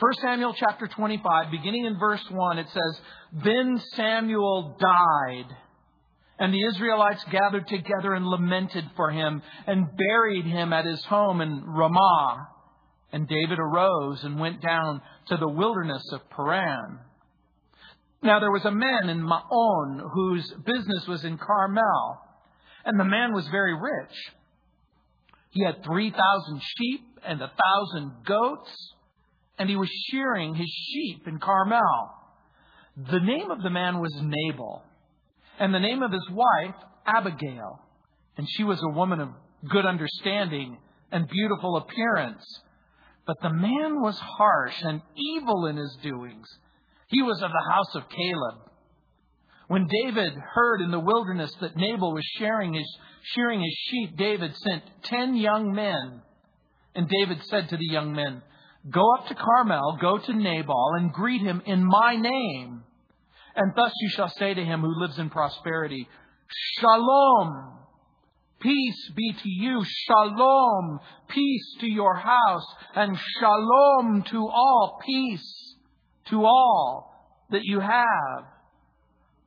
1 Samuel chapter 25, beginning in verse 1, it says, Then Samuel died, and the Israelites gathered together and lamented for him, and buried him at his home in Ramah. And David arose and went down to the wilderness of Paran. Now there was a man in Maon whose business was in Carmel, and the man was very rich. He had 3,000 sheep and a thousand goats, and he was shearing his sheep in Carmel. The name of the man was Nabal, and the name of his wife, Abigail. And she was a woman of good understanding and beautiful appearance. But the man was harsh and evil in his doings. He was of the house of Caleb. When David heard in the wilderness that Nabal was sharing his, shearing his sheep, David sent ten young men. And David said to the young men, Go up to Carmel, go to Nabal, and greet him in my name. And thus you shall say to him who lives in prosperity, Shalom, peace be to you, Shalom, peace to your house, and Shalom to all, peace to all that you have.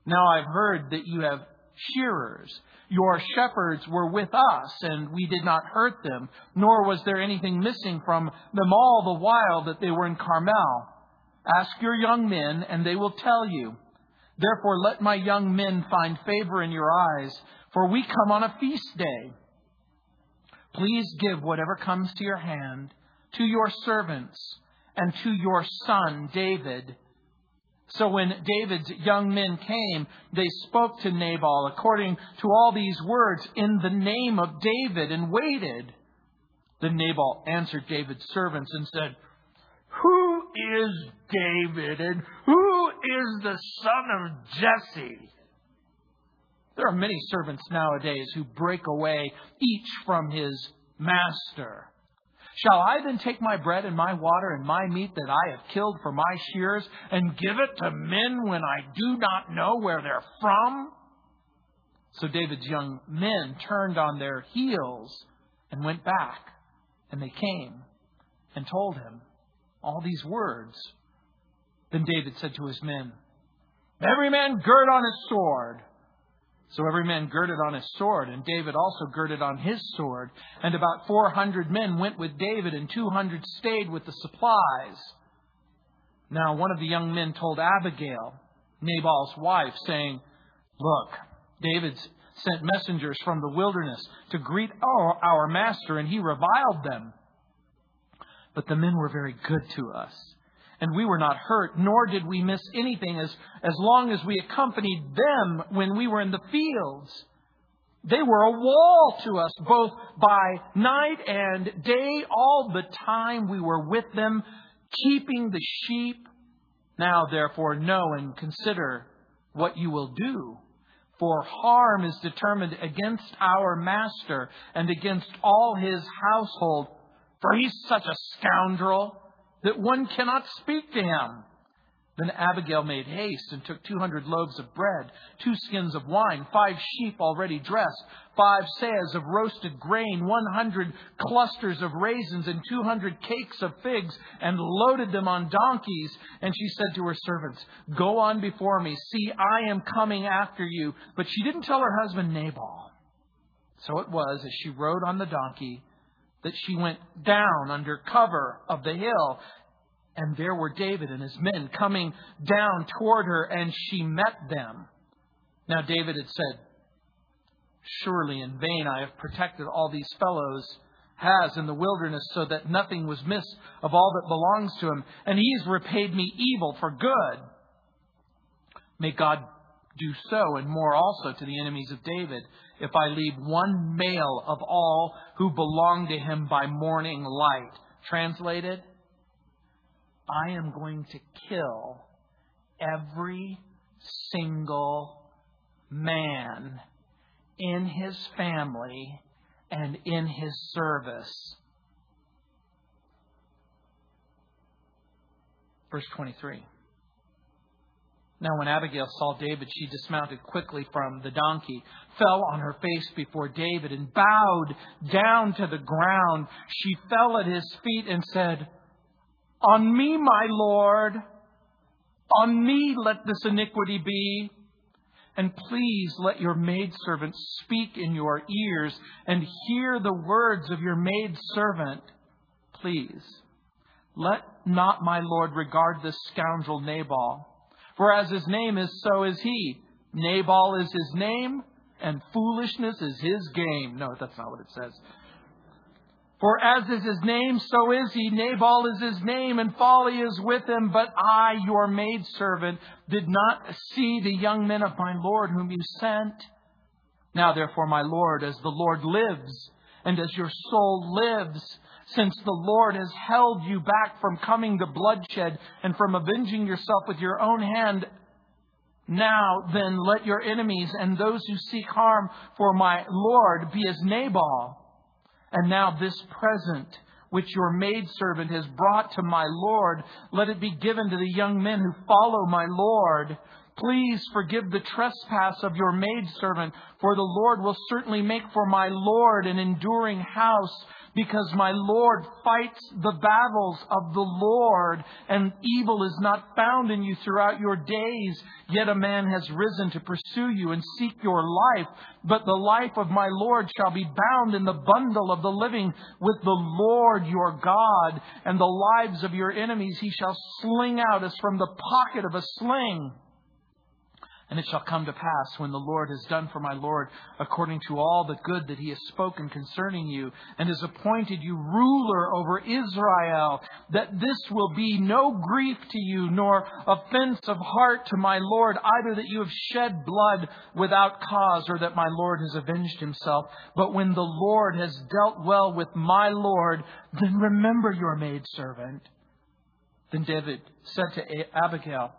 Now I've heard that you have shearers. Your shepherds were with us, and we did not hurt them, nor was there anything missing from them all the while that they were in Carmel. Ask your young men, and they will tell you. Therefore, let my young men find favor in your eyes, for we come on a feast day. Please give whatever comes to your hand to your servants and to your son David so when David's young men came, they spoke to Nabal according to all these words in the name of David and waited. Then Nabal answered David's servants and said, Who is David and who is the son of Jesse? There are many servants nowadays who break away each from his master. Shall I then take my bread and my water and my meat that I have killed for my shears and give it to men when I do not know where they're from? So David's young men turned on their heels and went back. And they came and told him all these words. Then David said to his men, Every man gird on his sword. So every man girded on his sword, and David also girded on his sword. And about 400 men went with David, and 200 stayed with the supplies. Now one of the young men told Abigail, Nabal's wife, saying, Look, David's sent messengers from the wilderness to greet our, our master, and he reviled them. But the men were very good to us and we were not hurt, nor did we miss anything as, as long as we accompanied them when we were in the fields. They were a wall to us, both by night and day, all the time we were with them, keeping the sheep. Now, therefore, know and consider what you will do. For harm is determined against our master and against all his household, for he's such a scoundrel that one cannot speak to him. Then Abigail made haste and took 200 loaves of bread, two skins of wine, five sheep already dressed, five seahs of roasted grain, 100 clusters of raisins, and 200 cakes of figs, and loaded them on donkeys. And she said to her servants, Go on before me. See, I am coming after you. But she didn't tell her husband Nabal. So it was as she rode on the donkey that she went down under cover of the hill. And there were David and his men coming down toward her, and she met them. Now David had said, Surely in vain I have protected all these fellows has in the wilderness so that nothing was missed of all that belongs to him, and he's repaid me evil for good. May God do so and more also to the enemies of David if I leave one male of all who belong to him by morning light. Translated, I am going to kill every single man in his family and in his service. Verse 23. Now, when Abigail saw David, she dismounted quickly from the donkey, fell on her face before David, and bowed down to the ground. She fell at his feet and said, On me, my Lord, on me let this iniquity be. And please let your maidservant speak in your ears and hear the words of your maidservant. Please, let not my Lord regard this scoundrel Nabal. For as his name is, so is he. Nabal is his name, and foolishness is his game. No, that's not what it says. For as is his name, so is he. Nabal is his name, and folly is with him. But I, your maidservant, did not see the young men of my Lord whom you sent. Now therefore, my Lord, as the Lord lives, and as your soul lives, since the Lord has held you back from coming to bloodshed and from avenging yourself with your own hand, now then let your enemies and those who seek harm for my Lord be as Nabal and now this present which your maidservant has brought to my Lord, let it be given to the young men who follow my Lord. Please forgive the trespass of your maidservant, for the Lord will certainly make for my Lord an enduring house because my Lord fights the battles of the Lord, and evil is not found in you throughout your days. Yet a man has risen to pursue you and seek your life, but the life of my Lord shall be bound in the bundle of the living with the Lord your God, and the lives of your enemies he shall sling out as from the pocket of a sling. And it shall come to pass when the Lord has done for my Lord according to all the good that he has spoken concerning you and has appointed you ruler over Israel, that this will be no grief to you nor offense of heart to my Lord, either that you have shed blood without cause or that my Lord has avenged himself. But when the Lord has dealt well with my Lord, then remember your maidservant. Then David said to Abigail,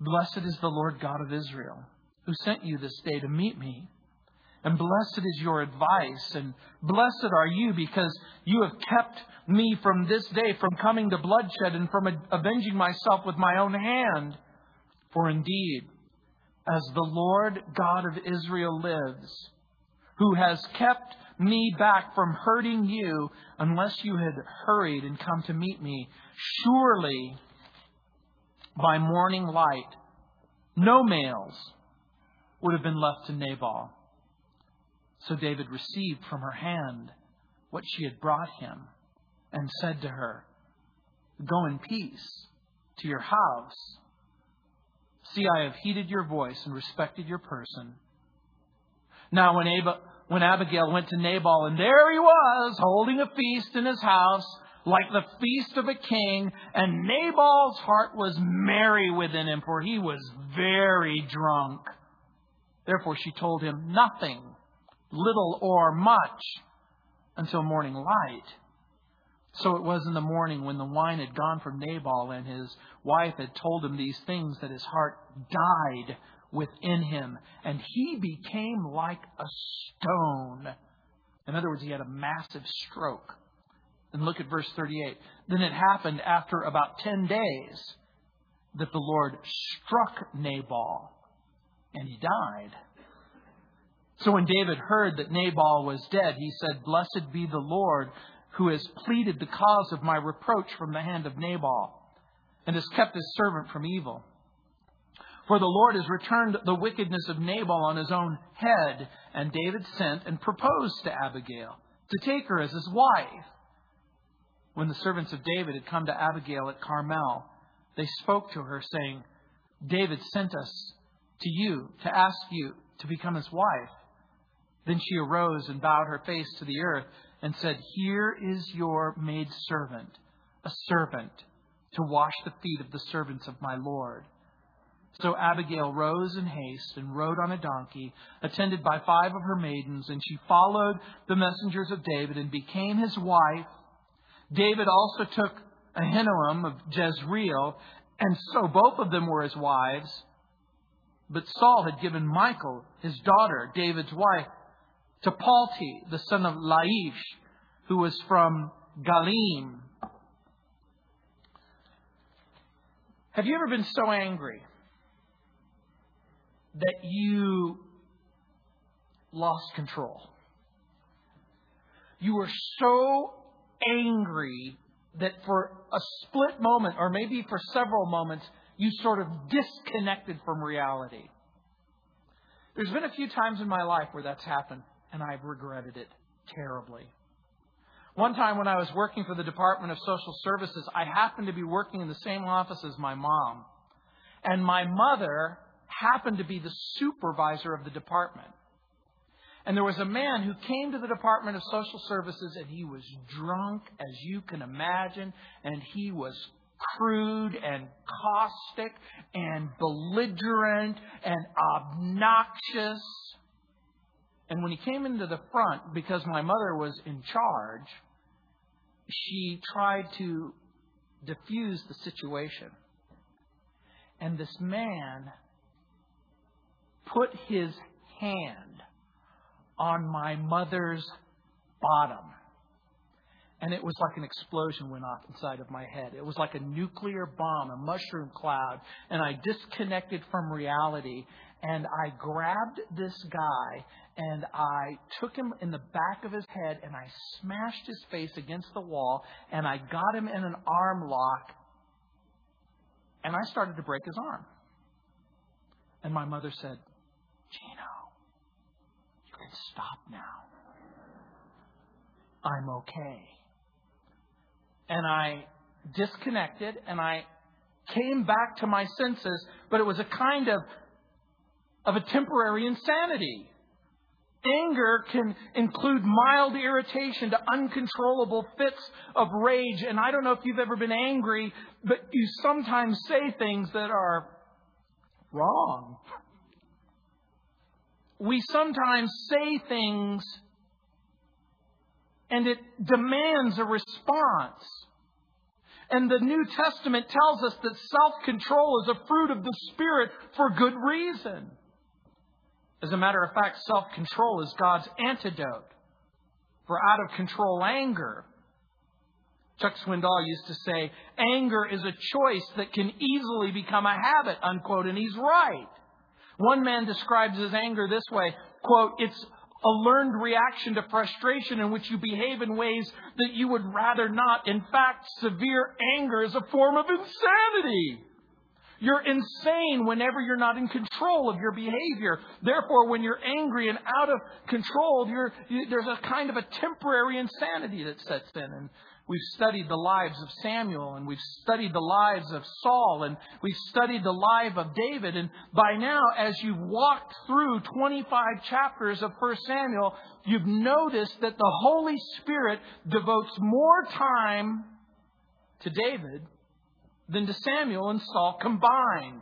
Blessed is the Lord God of Israel, who sent you this day to meet me. And blessed is your advice, and blessed are you because you have kept me from this day from coming to bloodshed and from avenging myself with my own hand. For indeed, as the Lord God of Israel lives, who has kept me back from hurting you unless you had hurried and come to meet me, surely by morning light, no males would have been left to Nabal. So David received from her hand what she had brought him and said to her, Go in peace to your house. See, I have heeded your voice and respected your person. Now, when, Ab- when Abigail went to Nabal, and there he was, holding a feast in his house, like the feast of a king, and Nabal's heart was merry within him, for he was very drunk. Therefore she told him nothing, little or much, until morning light. So it was in the morning when the wine had gone from Nabal and his wife had told him these things that his heart died within him, and he became like a stone. In other words, he had a massive stroke. And look at verse 38. Then it happened after about 10 days that the Lord struck Nabal and he died. So when David heard that Nabal was dead, he said, Blessed be the Lord who has pleaded the cause of my reproach from the hand of Nabal and has kept his servant from evil. For the Lord has returned the wickedness of Nabal on his own head. And David sent and proposed to Abigail to take her as his wife. When the servants of David had come to Abigail at Carmel, they spoke to her, saying, David sent us to you to ask you to become his wife. Then she arose and bowed her face to the earth and said, Here is your maidservant, a servant, to wash the feet of the servants of my Lord. So Abigail rose in haste and rode on a donkey, attended by five of her maidens, and she followed the messengers of David and became his wife David also took Ahinoam of Jezreel, and so both of them were his wives. But Saul had given Michal, his daughter, David's wife, to Palti, the son of Laish, who was from Galim. Have you ever been so angry that you lost control? You were so angry that for a split moment, or maybe for several moments, you sort of disconnected from reality. There's been a few times in my life where that's happened, and I've regretted it terribly. One time when I was working for the Department of Social Services, I happened to be working in the same office as my mom. And my mother happened to be the supervisor of the department. And there was a man who came to the Department of Social Services and he was drunk, as you can imagine, and he was crude and caustic and belligerent and obnoxious. And when he came into the front, because my mother was in charge, she tried to diffuse the situation. And this man put his hand on my mother's bottom. And it was like an explosion went off inside of my head. It was like a nuclear bomb, a mushroom cloud. And I disconnected from reality. And I grabbed this guy and I took him in the back of his head and I smashed his face against the wall and I got him in an arm lock and I started to break his arm. And my mother said, stop now. I'm okay. And I disconnected and I came back to my senses, but it was a kind of, of a temporary insanity. Anger can include mild irritation to uncontrollable fits of rage. And I don't know if you've ever been angry, but you sometimes say things that are wrong we sometimes say things and it demands a response. And the New Testament tells us that self control is a fruit of the Spirit for good reason. As a matter of fact, self control is God's antidote for out of control anger. Chuck Swindoll used to say, anger is a choice that can easily become a habit, unquote, and he's right. One man describes his anger this way, quote, it's a learned reaction to frustration in which you behave in ways that you would rather not. In fact, severe anger is a form of insanity. You're insane whenever you're not in control of your behavior. Therefore, when you're angry and out of control, you, there's a kind of a temporary insanity that sets in. And We've studied the lives of Samuel and we've studied the lives of Saul and we've studied the life of David. And by now, as you've walked through 25 chapters of 1 Samuel, you've noticed that the Holy Spirit devotes more time to David than to Samuel and Saul combined.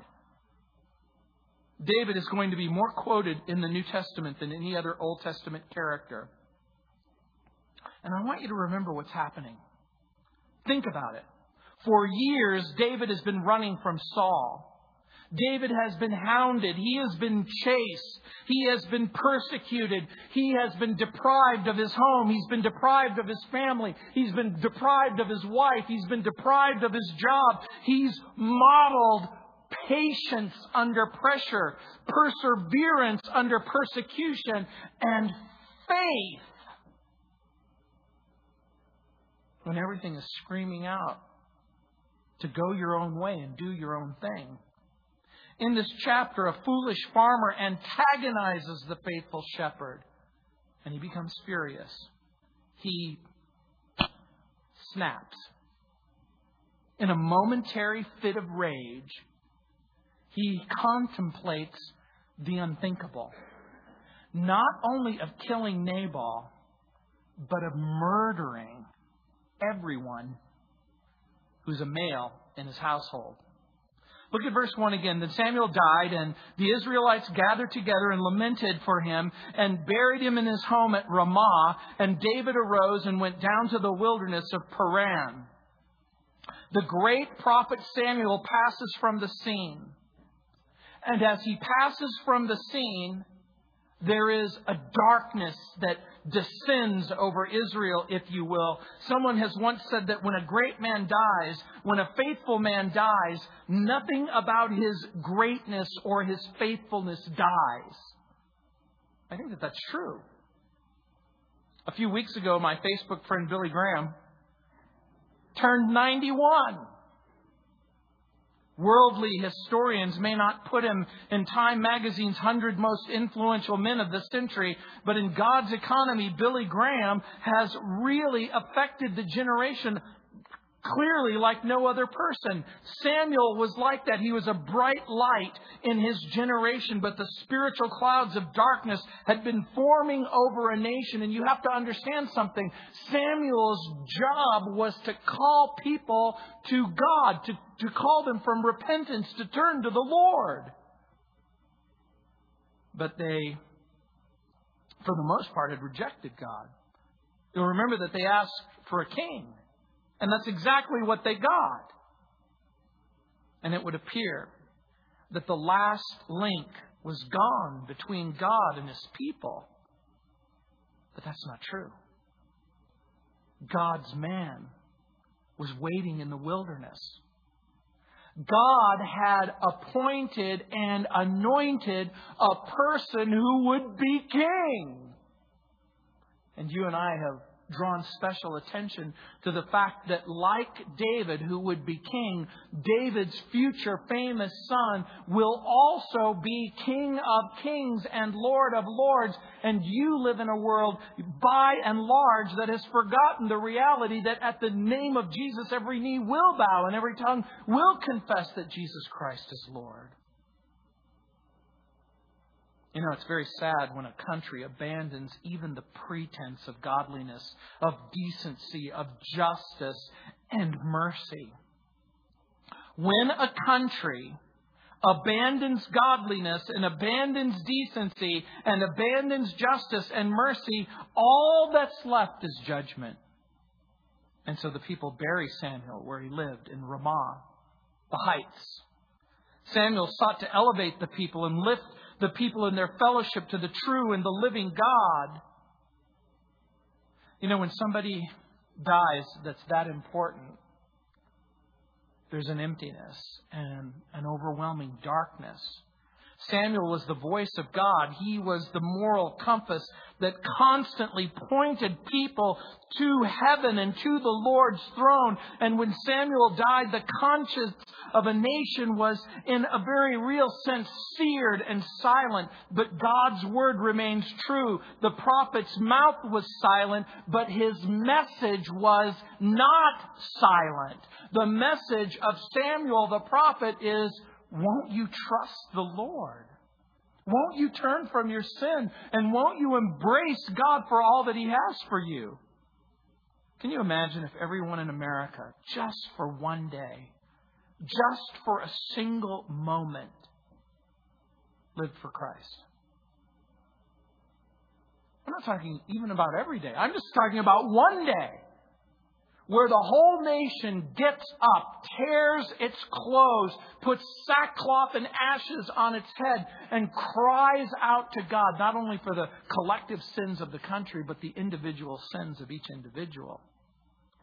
David is going to be more quoted in the New Testament than any other Old Testament character. And I want you to remember what's happening. Think about it. For years, David has been running from Saul. David has been hounded. He has been chased. He has been persecuted. He has been deprived of his home. He's been deprived of his family. He's been deprived of his wife. He's been deprived of his job. He's modeled patience under pressure, perseverance under persecution, and faith when everything is screaming out to go your own way and do your own thing. In this chapter, a foolish farmer antagonizes the faithful shepherd and he becomes furious. He snaps. In a momentary fit of rage, he contemplates the unthinkable. Not only of killing Nabal, but of murdering everyone who's a male in his household. Look at verse 1 again. Then Samuel died, and the Israelites gathered together and lamented for him and buried him in his home at Ramah. And David arose and went down to the wilderness of Paran. The great prophet Samuel passes from the scene. And as he passes from the scene, there is a darkness that descends over Israel, if you will. Someone has once said that when a great man dies, when a faithful man dies, nothing about his greatness or his faithfulness dies. I think that that's true. A few weeks ago, my Facebook friend Billy Graham turned 91. Worldly historians may not put him in Time magazine's 100 most influential men of the century, but in God's economy, Billy Graham has really affected the generation clearly like no other person. Samuel was like that. He was a bright light in his generation, but the spiritual clouds of darkness had been forming over a nation. And you have to understand something. Samuel's job was to call people to God, to, to call them from repentance, to turn to the Lord. But they, for the most part, had rejected God. You'll remember that they asked for a king. And that's exactly what they got. And it would appear that the last link was gone between God and his people. But that's not true. God's man was waiting in the wilderness. God had appointed and anointed a person who would be king. And you and I have drawn special attention to the fact that, like David, who would be king, David's future famous son will also be King of kings and Lord of lords. And you live in a world, by and large, that has forgotten the reality that at the name of Jesus, every knee will bow and every tongue will confess that Jesus Christ is Lord. You know, it's very sad when a country abandons even the pretense of godliness, of decency, of justice, and mercy. When a country abandons godliness and abandons decency and abandons justice and mercy, all that's left is judgment. And so the people bury Samuel where he lived in Ramah, the heights. Samuel sought to elevate the people and lift the people in their fellowship to the true and the living God. You know, when somebody dies that's that important, there's an emptiness and an overwhelming darkness. Samuel was the voice of God. He was the moral compass that constantly pointed people to heaven and to the Lord's throne. And when Samuel died, the conscience of a nation was, in a very real sense, seared and silent. But God's word remains true. The prophet's mouth was silent, but his message was not silent. The message of Samuel the prophet is won't you trust the Lord? Won't you turn from your sin? And won't you embrace God for all that He has for you? Can you imagine if everyone in America, just for one day, just for a single moment, lived for Christ? I'm not talking even about every day. I'm just talking about one day where the whole nation gets up, tears its clothes, puts sackcloth and ashes on its head, and cries out to God, not only for the collective sins of the country, but the individual sins of each individual.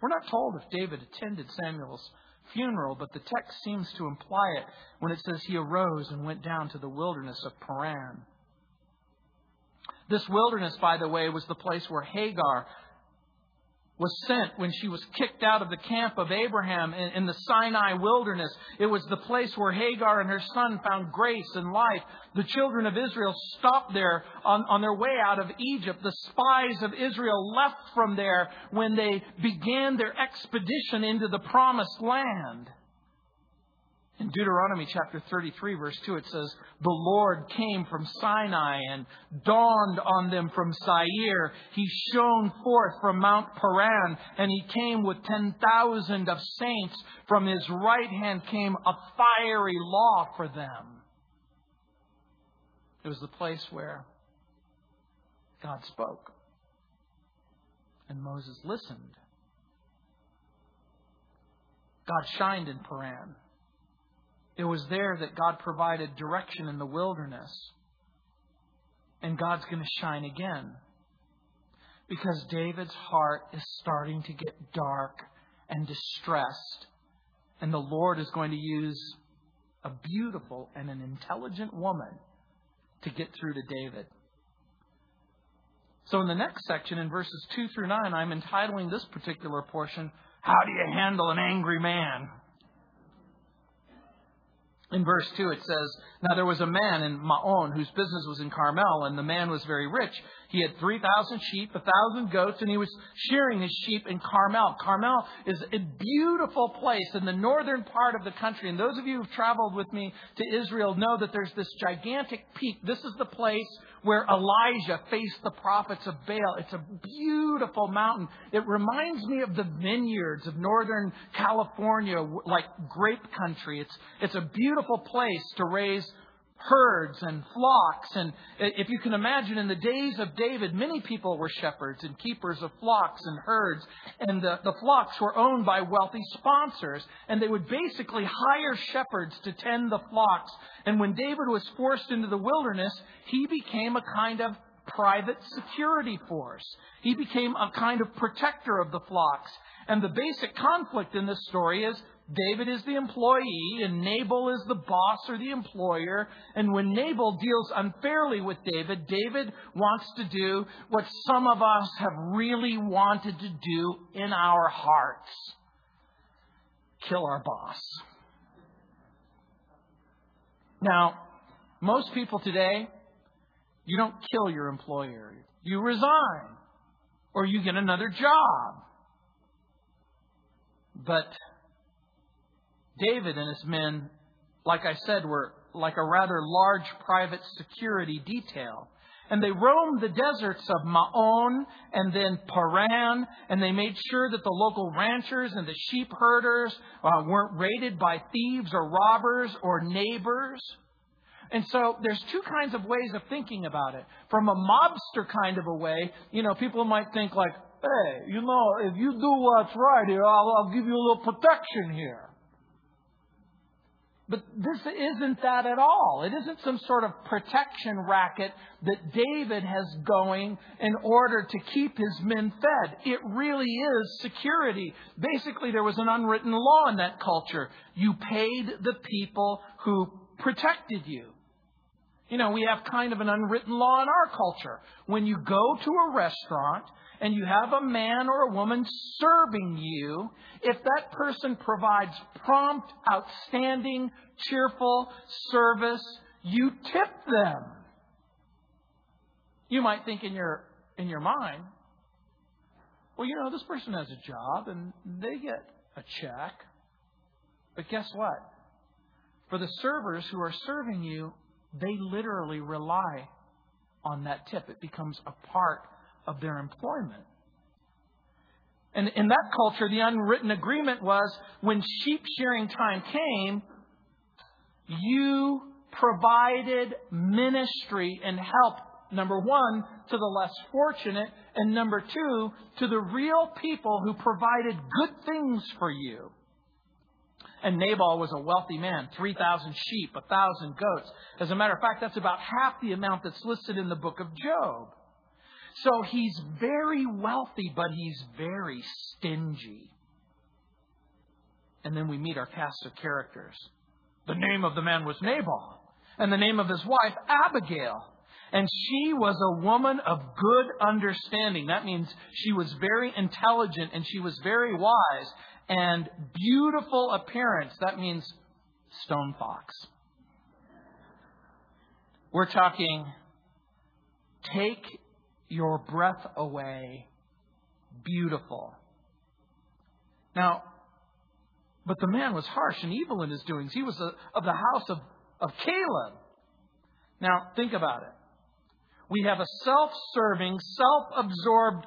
We're not told if David attended Samuel's funeral, but the text seems to imply it when it says he arose and went down to the wilderness of Paran. This wilderness, by the way, was the place where Hagar was sent when she was kicked out of the camp of Abraham in, in, the Sinai wilderness. It was the place where Hagar and her son found grace and life. The children of Israel stopped there on, on their way out of Egypt. The spies of Israel left from there when they began their expedition into the promised land. In Deuteronomy chapter 33, verse 2, it says, The Lord came from Sinai and dawned on them from Seir. He shone forth from Mount Paran, and he came with 10,000 of saints. From his right hand came a fiery law for them. It was the place where God spoke, and Moses listened. God shined in Paran. It was there that God provided direction in the wilderness. And God's going to shine again. Because David's heart is starting to get dark and distressed. And the Lord is going to use a beautiful and an intelligent woman to get through to David. So, in the next section, in verses 2 through 9, I'm entitling this particular portion How do you handle an angry man? In verse 2, it says, Now there was a man in Maon whose business was in Carmel, and the man was very rich. He had 3,000 sheep, 1,000 goats, and he was shearing his sheep in Carmel. Carmel is a beautiful place in the northern part of the country. And those of you who've traveled with me to Israel know that there's this gigantic peak. This is the place where Elijah faced the prophets of Baal. It's a beautiful mountain. It reminds me of the vineyards of northern California, like grape country. It's, it's a beautiful place to raise herds and flocks. And if you can imagine, in the days of David, many people were shepherds and keepers of flocks and herds. And the, the flocks were owned by wealthy sponsors. And they would basically hire shepherds to tend the flocks. And when David was forced into the wilderness, he became a kind of private security force. He became a kind of protector of the flocks. And the basic conflict in this story is David is the employee and Nabal is the boss or the employer. And when Nabal deals unfairly with David, David wants to do what some of us have really wanted to do in our hearts kill our boss. Now, most people today, you don't kill your employer. You resign or you get another job. But David and his men, like I said, were like a rather large private security detail. And they roamed the deserts of Maon and then Paran, and they made sure that the local ranchers and the sheep herders uh, weren't raided by thieves or robbers or neighbors. And so there's two kinds of ways of thinking about it. From a mobster kind of a way, you know, people might think like, hey, you know, if you do what's right here, I'll, I'll give you a little protection here. But this isn't that at all. It isn't some sort of protection racket that David has going in order to keep his men fed. It really is security. Basically, there was an unwritten law in that culture. You paid the people who protected you. You know, we have kind of an unwritten law in our culture. When you go to a restaurant and you have a man or a woman serving you, if that person provides prompt, outstanding, cheerful service, you tip them. You might think in your in your mind, well, you know, this person has a job and they get a check. But guess what? For the servers who are serving you, they literally rely on that tip. It becomes a part of their employment. And in that culture, the unwritten agreement was when sheep shearing time came, you provided ministry and help, number one, to the less fortunate, and number two, to the real people who provided good things for you. And Nabal was a wealthy man 3,000 sheep, 1,000 goats. As a matter of fact, that's about half the amount that's listed in the book of Job. So he's very wealthy, but he's very stingy. And then we meet our cast of characters. The name of the man was Nabal, and the name of his wife, Abigail. And she was a woman of good understanding. That means she was very intelligent and she was very wise. And beautiful appearance. That means stone fox. We're talking take your breath away, beautiful. Now, but the man was harsh and evil in his doings. He was a, of the house of, of Caleb. Now, think about it. We have a self serving, self absorbed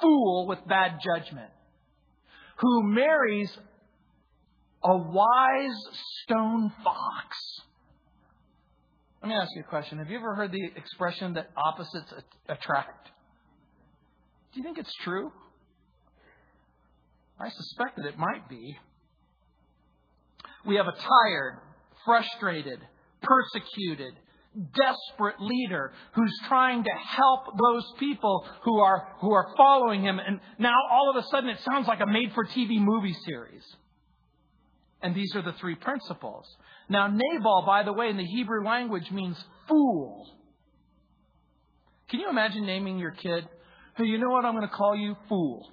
fool with bad judgment who marries a wise stone fox. Let me ask you a question. Have you ever heard the expression that opposites attract? Do you think it's true? I suspect that it might be. We have a tired, frustrated, persecuted, desperate leader who's trying to help those people who are, who are following him. And now all of a sudden it sounds like a made for TV movie series. And these are the three principles. Now, Nabal, by the way, in the Hebrew language means fool. Can you imagine naming your kid, hey, you know what? I'm going to call you fool.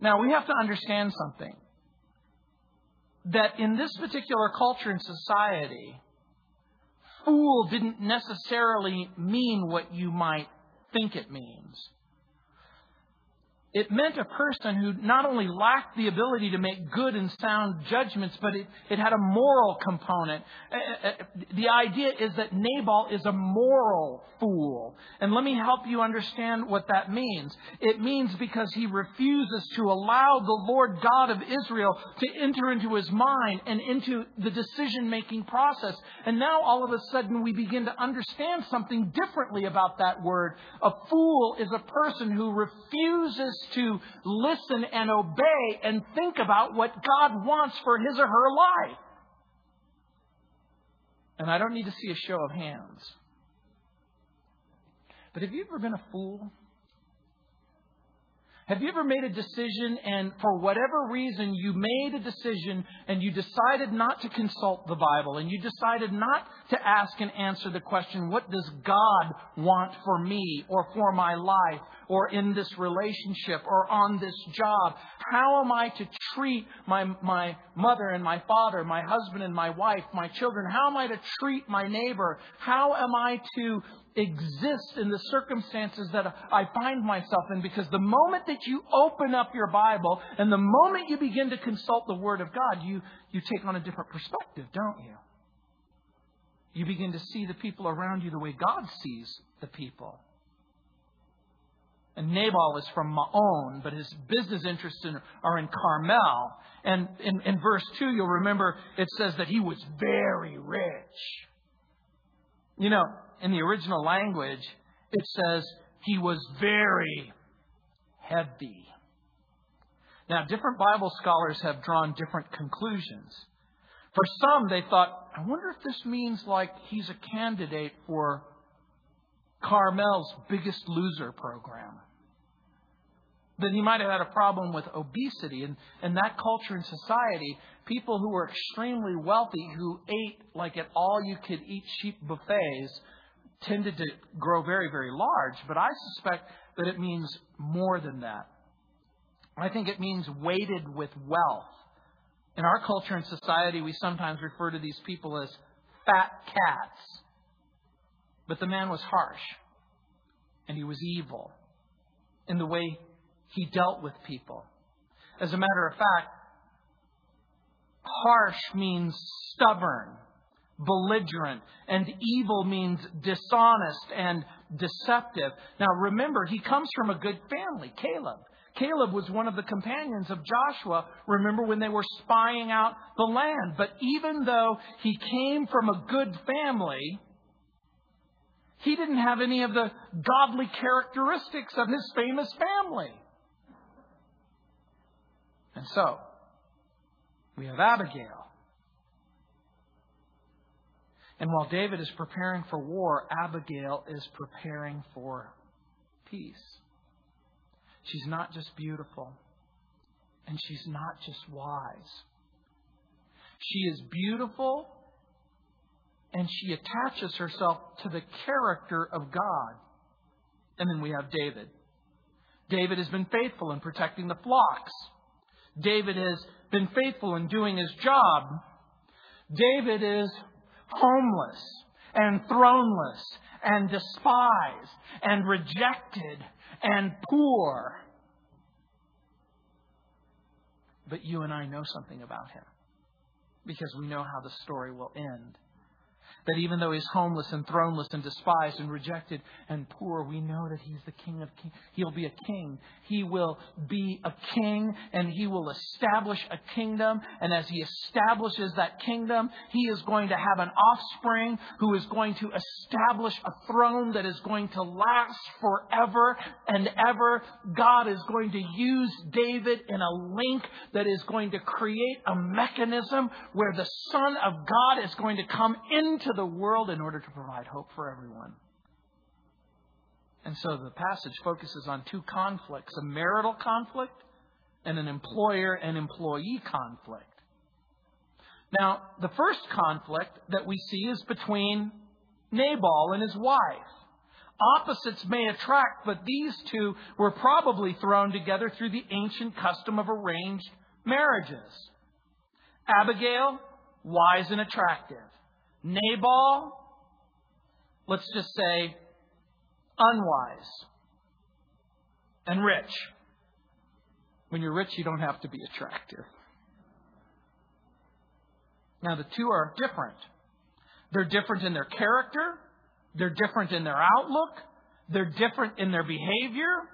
Now, we have to understand something that in this particular culture and society, fool didn't necessarily mean what you might think it means. It meant a person who not only lacked the ability to make good and sound judgments, but it, it had a moral component. Uh, uh, the idea is that Nabal is a moral fool. And let me help you understand what that means. It means because he refuses to allow the Lord God of Israel to enter into his mind and into the decision making process. And now all of a sudden we begin to understand something differently about that word. A fool is a person who refuses to listen and obey and think about what God wants for his or her life. And I don't need to see a show of hands. But have you ever been a fool? Have you ever made a decision and for whatever reason you made a decision and you decided not to consult the Bible and you decided not to ask and answer the question, what does God want for me or for my life or in this relationship or on this job? How am I to treat my, my mother and my father, my husband and my wife, my children? How am I to treat my neighbor? How am I to exist in the circumstances that I find myself in because the moment that you open up your Bible and the moment you begin to consult the Word of God, you, you take on a different perspective, don't you? You begin to see the people around you the way God sees the people. And Nabal is from Maon, but his business interests in, are in Carmel. And in, in verse 2, you'll remember it says that he was very rich. You know, in the original language, it says he was very heavy. Now, different Bible scholars have drawn different conclusions. For some, they thought, I wonder if this means like he's a candidate for Carmel's biggest loser program. That he might have had a problem with obesity. And in that culture and society, people who were extremely wealthy, who ate like at all you could eat cheap buffets, tended to grow very, very large, but I suspect that it means more than that. I think it means weighted with wealth. In our culture and society, we sometimes refer to these people as fat cats. But the man was harsh, and he was evil in the way he dealt with people. As a matter of fact, harsh means stubborn belligerent, and evil means dishonest and deceptive. Now remember, he comes from a good family, Caleb. Caleb was one of the companions of Joshua, remember when they were spying out the land. But even though he came from a good family, he didn't have any of the godly characteristics of his famous family. And so, we have Abigail. And while David is preparing for war, Abigail is preparing for peace. She's not just beautiful, and she's not just wise. She is beautiful, and she attaches herself to the character of God. And then we have David. David has been faithful in protecting the flocks. David has been faithful in doing his job. David is homeless and throneless and despised and rejected and poor. But you and I know something about him because we know how the story will end. That even though he's homeless and throneless and despised and rejected and poor, we know that he's the King of Kings. He'll be a king. He will be a king and he will establish a kingdom. And as he establishes that kingdom, he is going to have an offspring who is going to establish a throne that is going to last forever and ever. God is going to use David in a link that is going to create a mechanism where the Son of God is going to come the world in order to provide hope for everyone. And so the passage focuses on two conflicts a marital conflict and an employer and employee conflict. Now, the first conflict that we see is between Nabal and his wife. Opposites may attract, but these two were probably thrown together through the ancient custom of arranged marriages. Abigail, wise and attractive. Nabal, let's just say, unwise and rich. When you're rich, you don't have to be attractive. Now, the two are different. They're different in their character, they're different in their outlook, they're different in their behavior.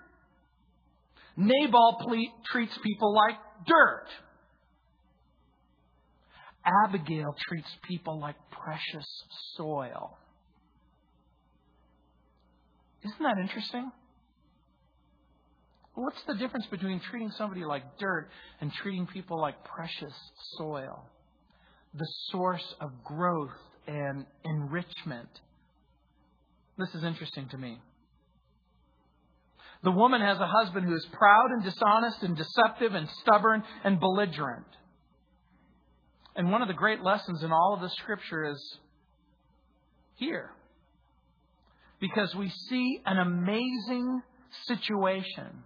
Nabal ple- treats people like dirt. Abigail treats people like precious soil. Isn't that interesting? What's the difference between treating somebody like dirt and treating people like precious soil? The source of growth and enrichment. This is interesting to me. The woman has a husband who is proud and dishonest and deceptive and stubborn and belligerent. And one of the great lessons in all of the scripture is here. Because we see an amazing situation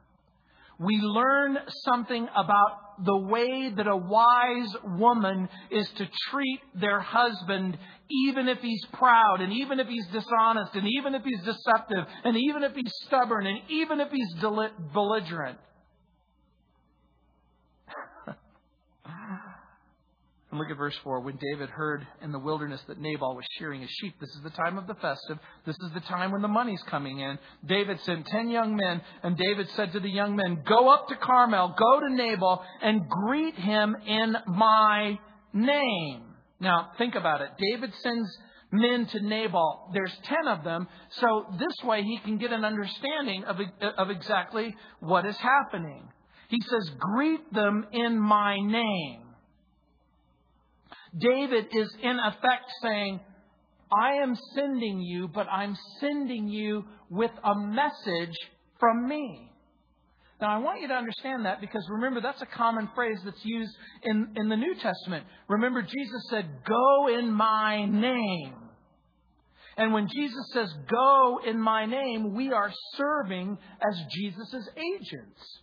we learn something about the way that a wise woman is to treat their husband, even if he's proud, and even if he's dishonest, and even if he's deceptive, and even if he's stubborn, and even if he's belligerent. And look at verse 4. When David heard in the wilderness that Nabal was shearing his sheep, this is the time of the festive. This is the time when the money's coming in. David sent ten young men, and David said to the young men, Go up to Carmel, go to Nabal, and greet him in my name. Now, think about it. David sends men to Nabal. There's ten of them, so this way he can get an understanding of, of exactly what is happening. He says, Greet them in my name. David is in effect saying, I am sending you, but I'm sending you with a message from me. Now, I want you to understand that because remember, that's a common phrase that's used in, in the New Testament. Remember, Jesus said, Go in my name. And when Jesus says, Go in my name, we are serving as Jesus' agents.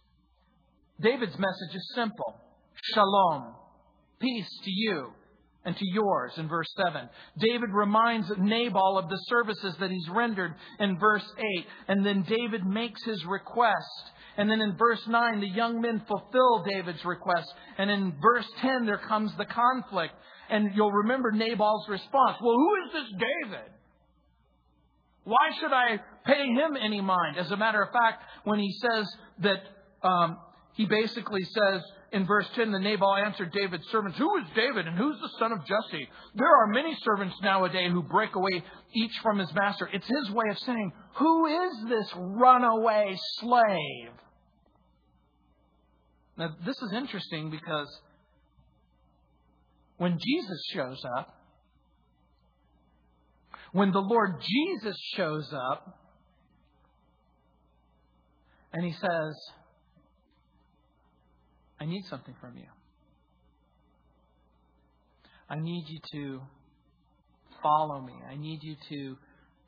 David's message is simple Shalom, peace to you and to yours in verse 7. David reminds Nabal of the services that he's rendered in verse 8. And then David makes his request. And then in verse 9, the young men fulfill David's request. And in verse 10, there comes the conflict. And you'll remember Nabal's response. Well, who is this David? Why should I pay him any mind? As a matter of fact, when he says that, um, he basically says, in verse 10, the Nabal answered David's servants, Who is David and who's the son of Jesse? There are many servants nowadays who break away each from his master. It's his way of saying, Who is this runaway slave? Now, this is interesting because when Jesus shows up, when the Lord Jesus shows up, and he says, I need something from you. I need you to follow me. I need you to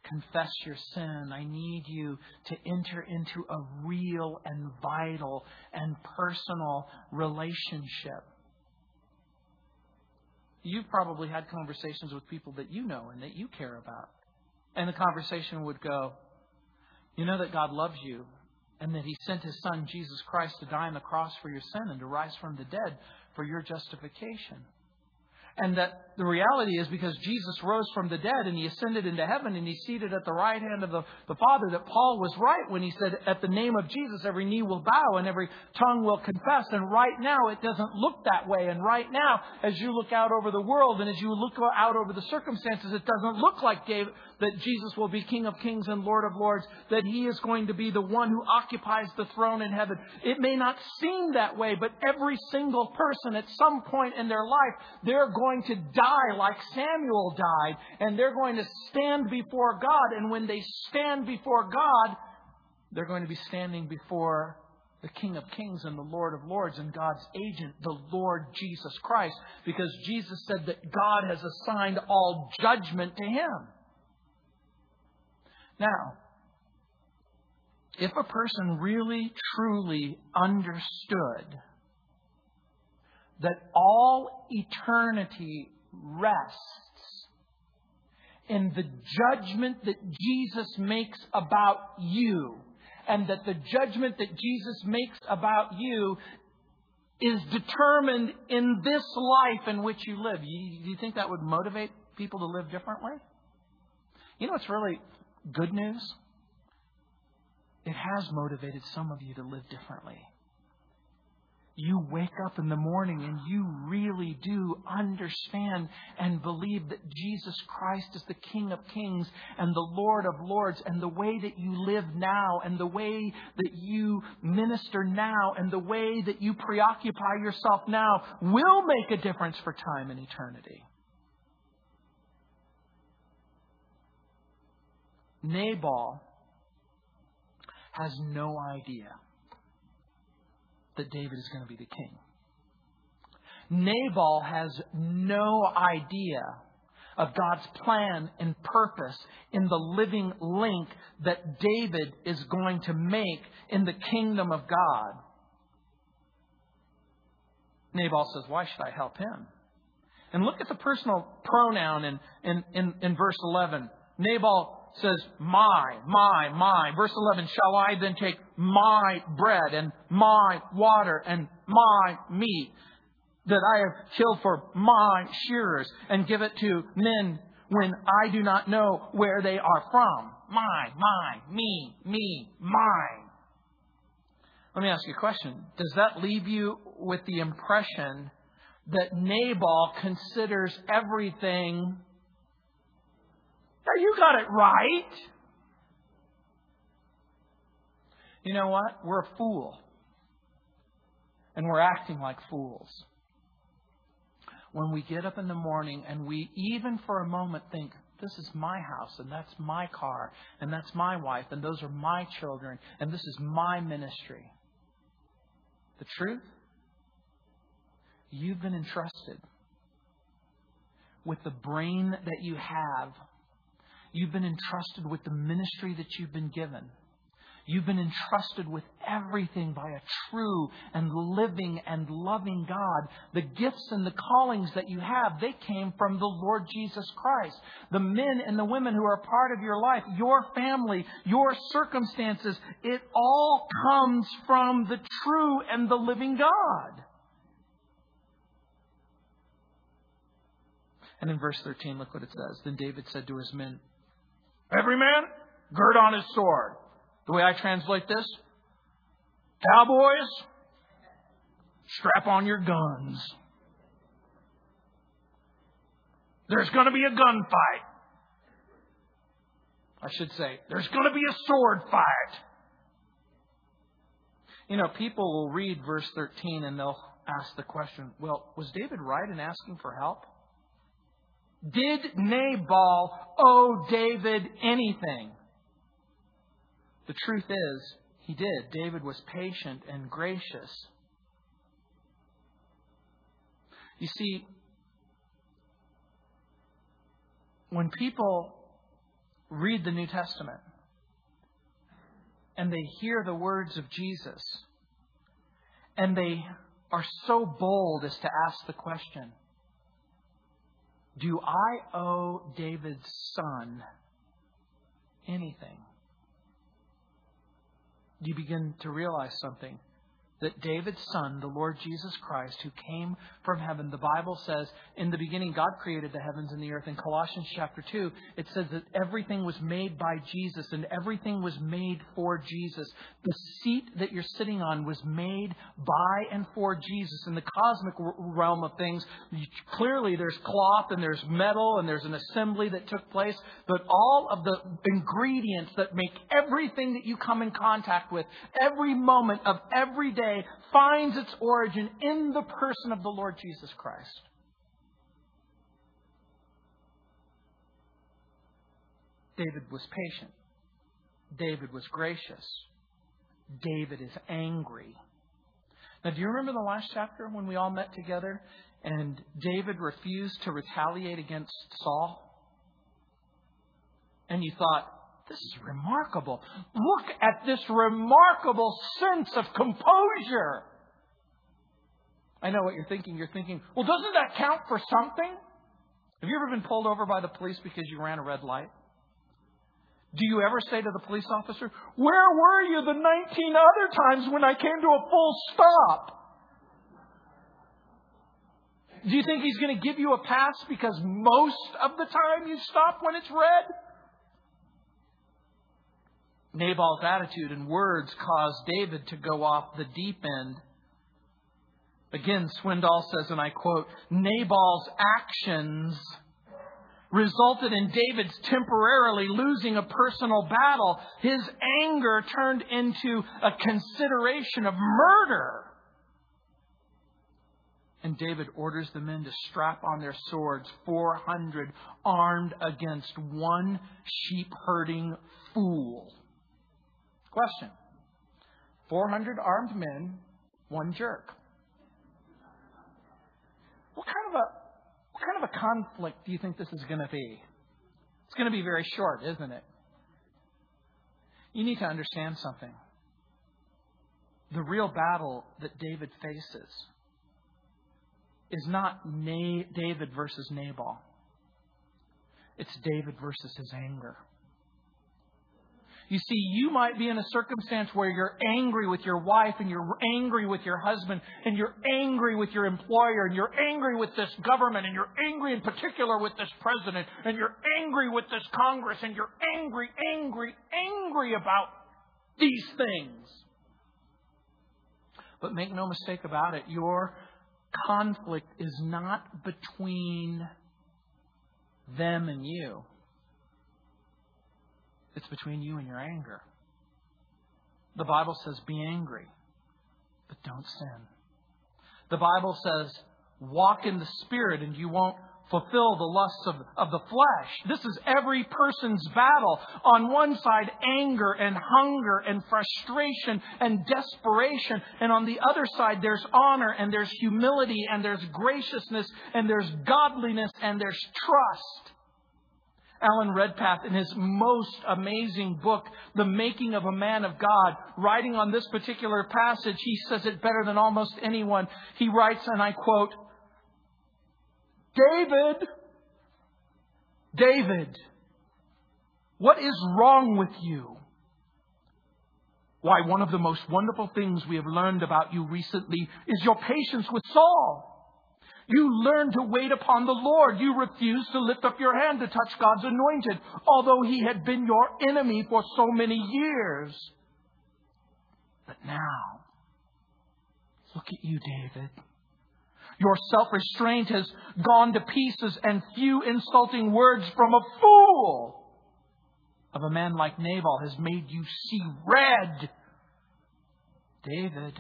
confess your sin. I need you to enter into a real and vital and personal relationship. You've probably had conversations with people that you know and that you care about. And the conversation would go, You know that God loves you and that he sent his son, Jesus Christ, to die on the cross for your sin and to rise from the dead for your justification. And that the reality is because Jesus rose from the dead and he ascended into heaven and he's seated at the right hand of the, the Father, that Paul was right when he said, At the name of Jesus, every knee will bow and every tongue will confess. And right now, it doesn't look that way. And right now, as you look out over the world and as you look out over the circumstances, it doesn't look like David, that Jesus will be King of kings and Lord of lords, that he is going to be the one who occupies the throne in heaven. It may not seem that way, but every single person at some point in their life, they're going to die like Samuel died, and they're going to stand before God. And when they stand before God, they're going to be standing before the King of Kings and the Lord of Lords and God's agent, the Lord Jesus Christ, because Jesus said that God has assigned all judgment to him. Now, if a person really, truly understood that all eternity rests in the judgment that Jesus makes about you, and that the judgment that Jesus makes about you is determined in this life in which you live. Do you think that would motivate people to live differently? You know what's really good news? It has motivated some of you to live differently you wake up in the morning and you really do understand and believe that Jesus Christ is the King of Kings and the Lord of Lords, and the way that you live now, and the way that you minister now, and the way that you preoccupy yourself now will make a difference for time and eternity. Nabal has no idea that David is going to be the king. Nabal has no idea of God's plan and purpose in the living link that David is going to make in the kingdom of God. Nabal says, Why should I help him? And look at the personal pronoun in, in, in, in verse 11. Nabal says, My, my, my. Verse 11, Shall I then take my bread and my water and my meat that I have killed for my shearers and give it to men when I do not know where they are from? My, my, me, me, mine. Let me ask you a question. Does that leave you with the impression that Nabal considers everything now you got it right. You know what? We're a fool. And we're acting like fools. When we get up in the morning and we even for a moment think, this is my house and that's my car and that's my wife and those are my children and this is my ministry. The truth? You've been entrusted with the brain that you have You've been entrusted with the ministry that you've been given. You've been entrusted with everything by a true and living and loving God. The gifts and the callings that you have, they came from the Lord Jesus Christ. The men and the women who are part of your life, your family, your circumstances, it all comes from the true and the living God. And in verse 13, look what it says. Then David said to his men, Every man, gird on his sword. The way I translate this, cowboys, strap on your guns. There's going to be a gunfight. I should say, there's going to be a sword fight. You know, people will read verse 13 and they'll ask the question, well, was David right in asking for help? Did Nabal owe David anything? The truth is, he did. David was patient and gracious. You see, when people read the New Testament and they hear the words of Jesus and they are so bold as to ask the question, do I owe David's son anything? You begin to realize something that David's son, the Lord Jesus Christ, who came from heaven, the Bible says, in the beginning, God created the heavens and the earth. In Colossians chapter 2, it says that everything was made by Jesus and everything was made for Jesus. The seat that you're sitting on was made by and for Jesus. In the cosmic realm of things, clearly there's cloth and there's metal and there's an assembly that took place, but all of the ingredients that make everything that you come in contact with, every moment of every day, finds its origin in the person of the Lord Jesus Christ. David was patient. David was gracious. David is angry. Now, do you remember the last chapter when we all met together and David refused to retaliate against Saul? And you thought, this is remarkable. Look at this remarkable sense of composure. I know what you're thinking. You're thinking, well, doesn't that count for something? Have you ever been pulled over by the police because you ran a red light? Do you ever say to the police officer, Where were you the 19 other times when I came to a full stop? Do you think he's going to give you a pass because most of the time you stop when it's red? Nabal's attitude and words caused David to go off the deep end. Again, Swindoll says, and I quote, Nabal's actions resulted in David's temporarily losing a personal battle. His anger turned into a consideration of murder. And David orders the men to strap on their swords, 400 armed against one sheep herding fool. Question 400 armed men, one jerk. What kind of a what kind of a conflict do you think this is going to be? It's going to be very short, isn't it? You need to understand something. The real battle that David faces is not Na- David versus Nabal. It's David versus his anger. You see, you might be in a circumstance where you're angry with your wife and you're angry with your husband and you're angry with your employer and you're angry with this government and you're angry in particular with this president and you're angry with this Congress and you're angry, angry, angry about these things. But make no mistake about it, your conflict is not between them and you. It's between you and your anger. The Bible says, be angry, but don't sin. The Bible says, walk in the Spirit and you won't fulfill the lusts of, of the flesh. This is every person's battle. On one side, anger and hunger and frustration and desperation. And on the other side, there's honor and there's humility and there's graciousness and there's godliness and there's trust. Alan Redpath, in his most amazing book, The Making of a Man of God, writing on this particular passage, he says it better than almost anyone. He writes, and I quote, David, David, what is wrong with you? Why, one of the most wonderful things we have learned about you recently is your patience with Saul. You learned to wait upon the Lord. You refused to lift up your hand to touch God's anointed, although he had been your enemy for so many years. But now, look at you, David. Your self restraint has gone to pieces, and few insulting words from a fool of a man like Nabal has made you see red. David,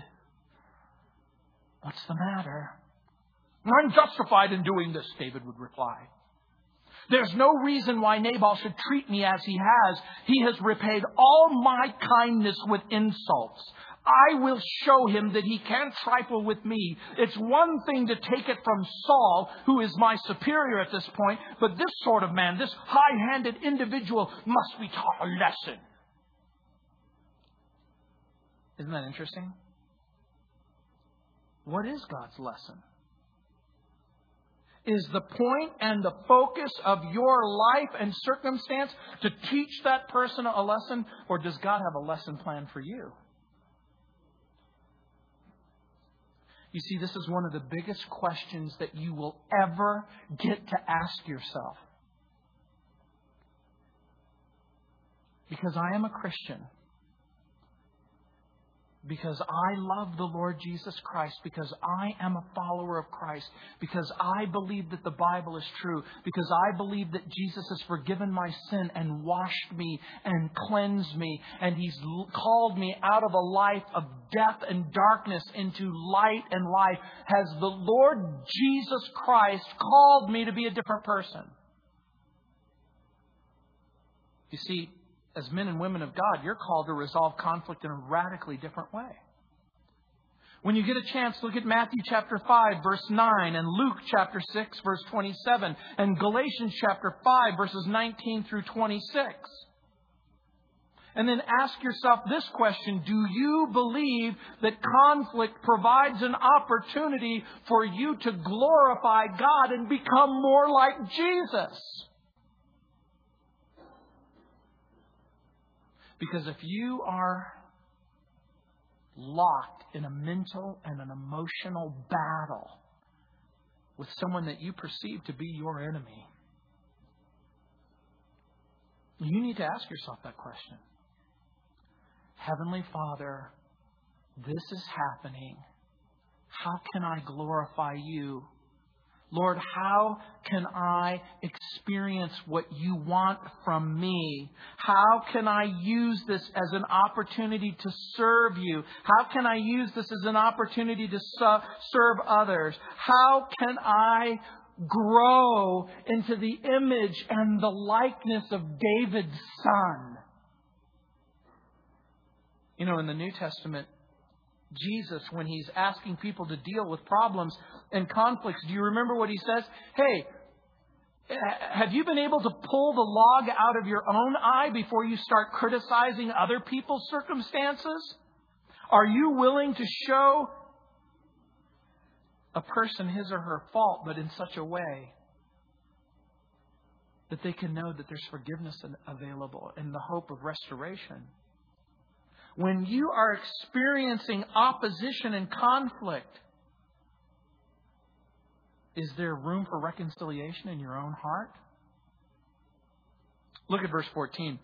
what's the matter? I'm justified in doing this, David would reply. There's no reason why Nabal should treat me as he has. He has repaid all my kindness with insults. I will show him that he can't trifle with me. It's one thing to take it from Saul, who is my superior at this point, but this sort of man, this high handed individual, must be taught a lesson. Isn't that interesting? What is God's lesson? Is the point and the focus of your life and circumstance to teach that person a lesson, or does God have a lesson plan for you? You see, this is one of the biggest questions that you will ever get to ask yourself. Because I am a Christian because I love the Lord Jesus Christ, because I am a follower of Christ, because I believe that the Bible is true, because I believe that Jesus has forgiven my sin and washed me and cleansed me, and He's called me out of a life of death and darkness into light and life, has the Lord Jesus Christ called me to be a different person. You see, as men and women of God, you're called to resolve conflict in a radically different way. When you get a chance, look at Matthew chapter 5 verse 9 and Luke chapter 6 verse 27 and Galatians chapter 5 verses 19 through 26. And then ask yourself this question Do you believe that conflict provides an opportunity for you to glorify God and become more like Jesus? Because if you are locked in a mental and an emotional battle with someone that you perceive to be your enemy, you need to ask yourself that question. Heavenly Father, this is happening. How can I glorify you Lord, how can I experience what you want from me? How can I use this as an opportunity to serve you? How can I use this as an opportunity to serve others? How can I grow into the image and the likeness of David's son? You know, in the New Testament, Jesus when he's asking people to deal with problems and conflicts. Do you remember what he says? Hey, have you been able to pull the log out of your own eye before you start criticizing other people's circumstances? Are you willing to show a person his or her fault, but in such a way that they can know that there's forgiveness available and the hope of restoration? When you are experiencing opposition and conflict, is there room for reconciliation in your own heart? Look at verse 14.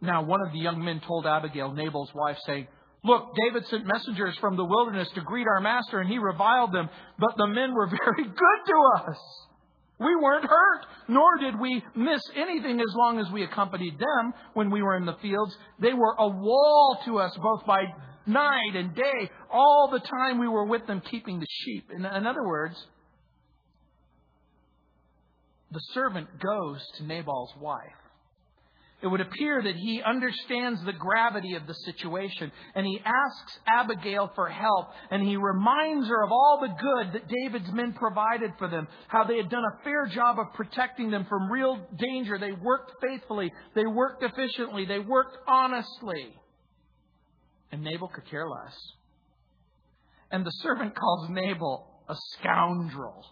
Now, one of the young men told Abigail, Nabal's wife, saying, Look, David sent messengers from the wilderness to greet our master, and he reviled them, but the men were very good to us. We weren't hurt, nor did we miss anything as long as we accompanied them when we were in the fields. They were a wall to us both by night and day, all the time we were with them keeping the sheep. In, in other words, the servant goes to Nabal's wife it would appear that he understands the gravity of the situation and he asks Abigail for help and he reminds her of all the good that David's men provided for them, how they had done a fair job of protecting them from real danger. They worked faithfully, they worked efficiently, they worked honestly. And Nabal could care less. And the servant calls Nabal a scoundrel.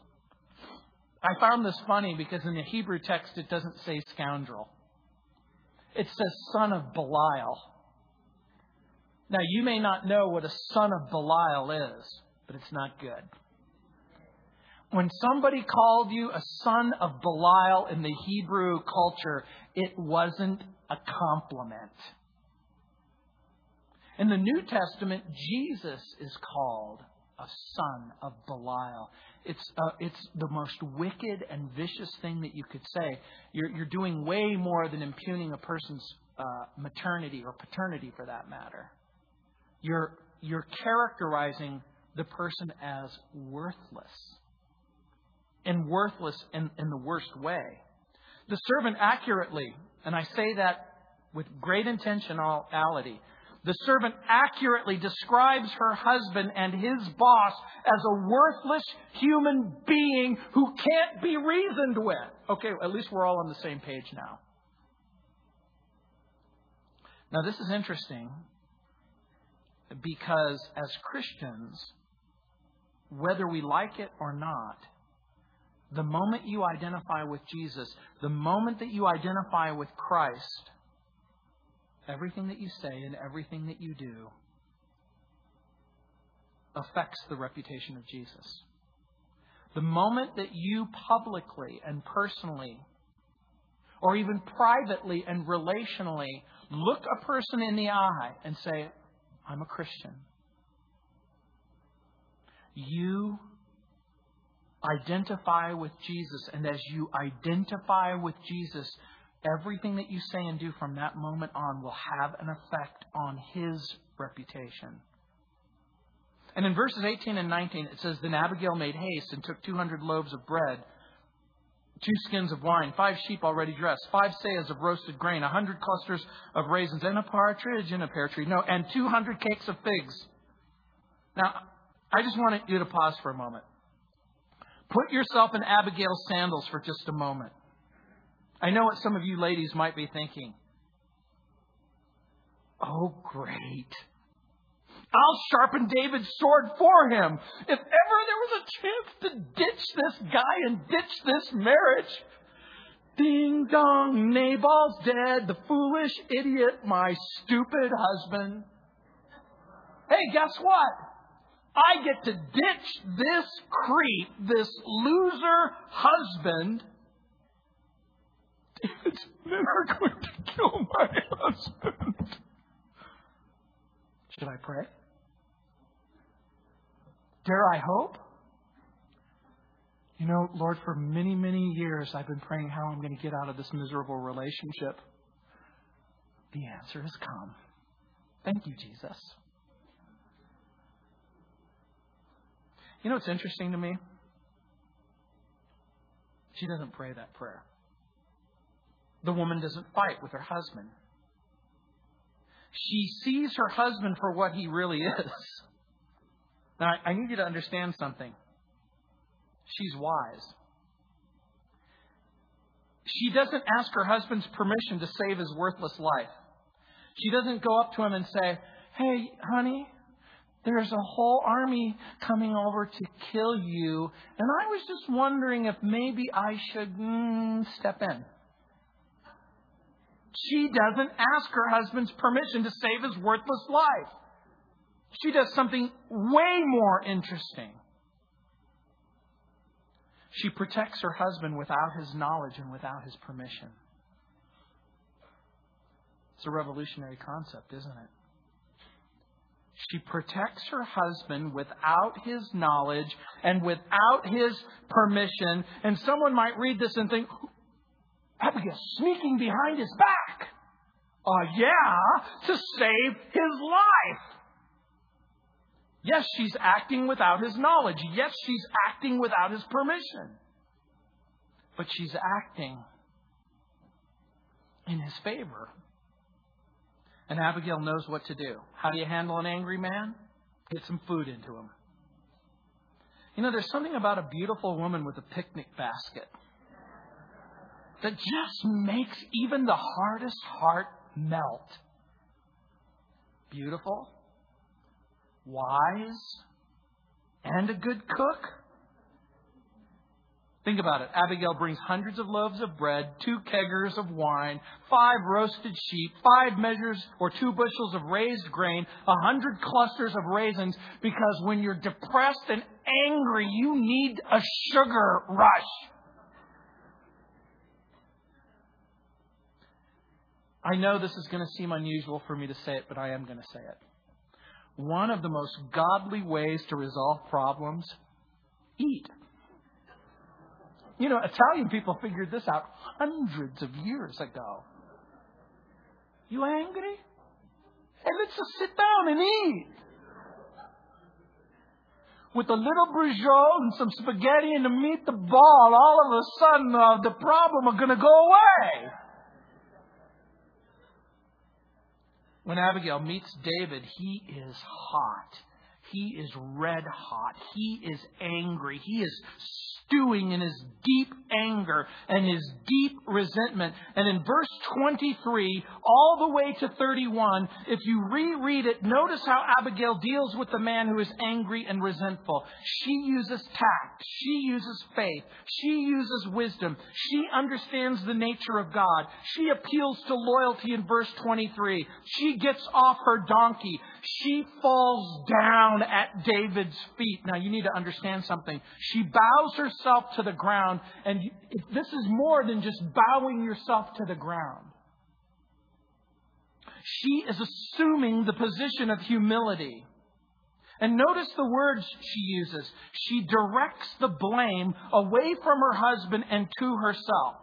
I found this funny because in the Hebrew text it doesn't say scoundrel. It says son of Belial. Now, you may not know what a son of Belial is, but it's not good. When somebody called you a son of Belial in the Hebrew culture, it wasn't a compliment. In the New Testament, Jesus is called a son of Belial. It's, uh, it's the most wicked and vicious thing that you could say. You're, you're doing way more than impugning a person's uh, maternity or paternity for that matter. You're, you're characterizing the person as worthless. And worthless in, in the worst way. The servant accurately, and I say that with great intentionality, the servant accurately describes her husband and his boss as a worthless human being who can't be reasoned with. Okay, at least we're all on the same page now. Now, this is interesting because as Christians, whether we like it or not, the moment you identify with Jesus, the moment that you identify with Christ, Everything that you say and everything that you do affects the reputation of Jesus. The moment that you publicly and personally, or even privately and relationally, look a person in the eye and say, I'm a Christian, you identify with Jesus. And as you identify with Jesus, Everything that you say and do from that moment on will have an effect on his reputation. And in verses 18 and 19, it says, Then Abigail made haste and took 200 loaves of bread, two skins of wine, five sheep already dressed, five seahs of roasted grain, a hundred clusters of raisins, and a partridge in a pear tree. No, and 200 cakes of figs. Now, I just want you to pause for a moment. Put yourself in Abigail's sandals for just a moment. I know what some of you ladies might be thinking. Oh, great. I'll sharpen David's sword for him. If ever there was a chance to ditch this guy and ditch this marriage, ding dong, Nabal's dead, the foolish idiot, my stupid husband. Hey, guess what? I get to ditch this creep, this loser husband. Men are going to kill my husband. Should I pray? Dare I hope? You know, Lord, for many, many years I've been praying how I'm going to get out of this miserable relationship. The answer has come. Thank you, Jesus. You know what's interesting to me? She doesn't pray that prayer. The woman doesn't fight with her husband. She sees her husband for what he really is. Now, I need you to understand something. She's wise. She doesn't ask her husband's permission to save his worthless life. She doesn't go up to him and say, Hey, honey, there's a whole army coming over to kill you, and I was just wondering if maybe I should mm, step in. She doesn't ask her husband's permission to save his worthless life. She does something way more interesting. She protects her husband without his knowledge and without his permission. It's a revolutionary concept, isn't it? She protects her husband without his knowledge and without his permission. And someone might read this and think, Abigail sneaking behind his back. Uh, yeah, to save his life. Yes, she's acting without his knowledge. Yes, she's acting without his permission. But she's acting in his favor. And Abigail knows what to do. How do you handle an angry man? Get some food into him. You know, there's something about a beautiful woman with a picnic basket that just makes even the hardest heart melt. Beautiful, wise, and a good cook. Think about it. Abigail brings hundreds of loaves of bread, two keggers of wine, five roasted sheep, five measures or two bushels of raised grain, a hundred clusters of raisins, because when you're depressed and angry, you need a sugar rush. I know this is going to seem unusual for me to say it, but I am going to say it. One of the most godly ways to resolve problems eat. You know, Italian people figured this out hundreds of years ago. You angry? Hey, let's just sit down and eat. With a little bruschetta and some spaghetti and a meatball, all of a sudden uh, the problem are going to go away. When Abigail meets David, he is hot. He is red hot. He is angry. He is stewing in his deep anger and his deep resentment. And in verse 23, all the way to 31, if you reread it, notice how Abigail deals with the man who is angry and resentful. She uses tact. She uses faith. She uses wisdom. She understands the nature of God. She appeals to loyalty in verse 23. She gets off her donkey. She falls down at David's feet. Now you need to understand something. She bows herself to the ground. And this is more than just bowing yourself to the ground. She is assuming the position of humility. And notice the words she uses. She directs the blame away from her husband and to herself.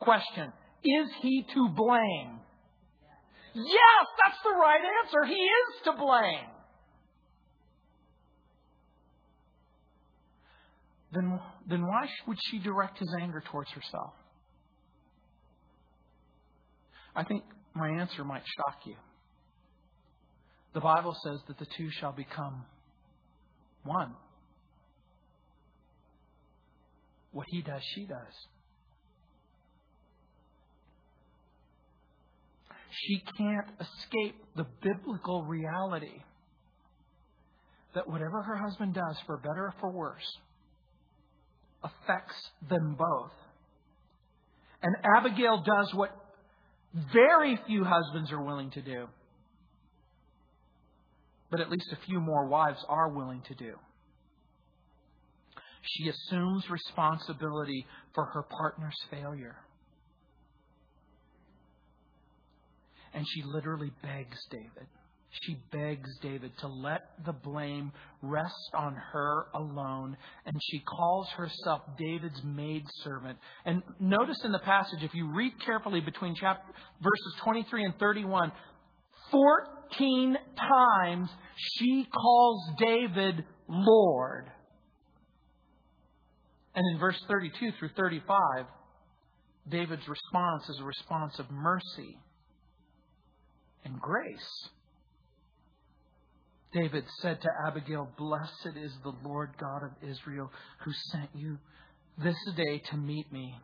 Question Is he to blame? Yes, that's the right answer. He is to blame. then, then why would she direct his anger towards herself? I think my answer might shock you. The Bible says that the two shall become one. What he does, she does. She can't escape the biblical reality that whatever her husband does, for better or for worse, affects them both. And Abigail does what very few husbands are willing to do, but at least a few more wives are willing to do. She assumes responsibility for her partner's failure. And she literally begs David she begs David to let the blame rest on her alone, and she calls herself David's maidservant. And notice in the passage, if you read carefully between chapter, verses 23 and 31, 14 times she calls David Lord. And in verse 32 through 35, David's response is a response of mercy and grace. David said to Abigail, Blessed is the Lord God of Israel who sent you this day to meet me.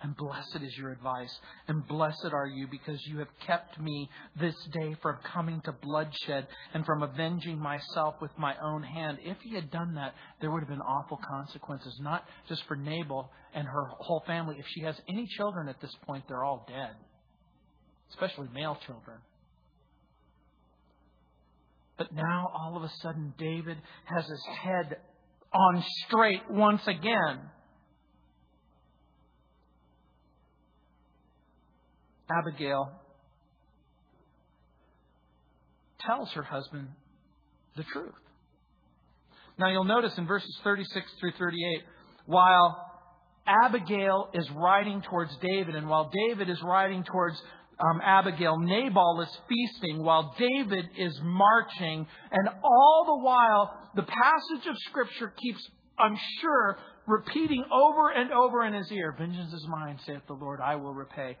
And blessed is your advice, and blessed are you because you have kept me this day from coming to bloodshed and from avenging myself with my own hand. If he had done that, there would have been awful consequences, not just for Nabal and her whole family. If she has any children at this point, they're all dead, especially male children. But now, all of a sudden, David has his head on straight once again. Abigail tells her husband the truth. Now, you'll notice in verses 36 through 38, while Abigail is riding towards David, and while David is riding towards um, Abigail, Nabal is feasting while David is marching. And all the while, the passage of Scripture keeps, I'm sure, repeating over and over in his ear Vengeance is mine, saith the Lord, I will repay.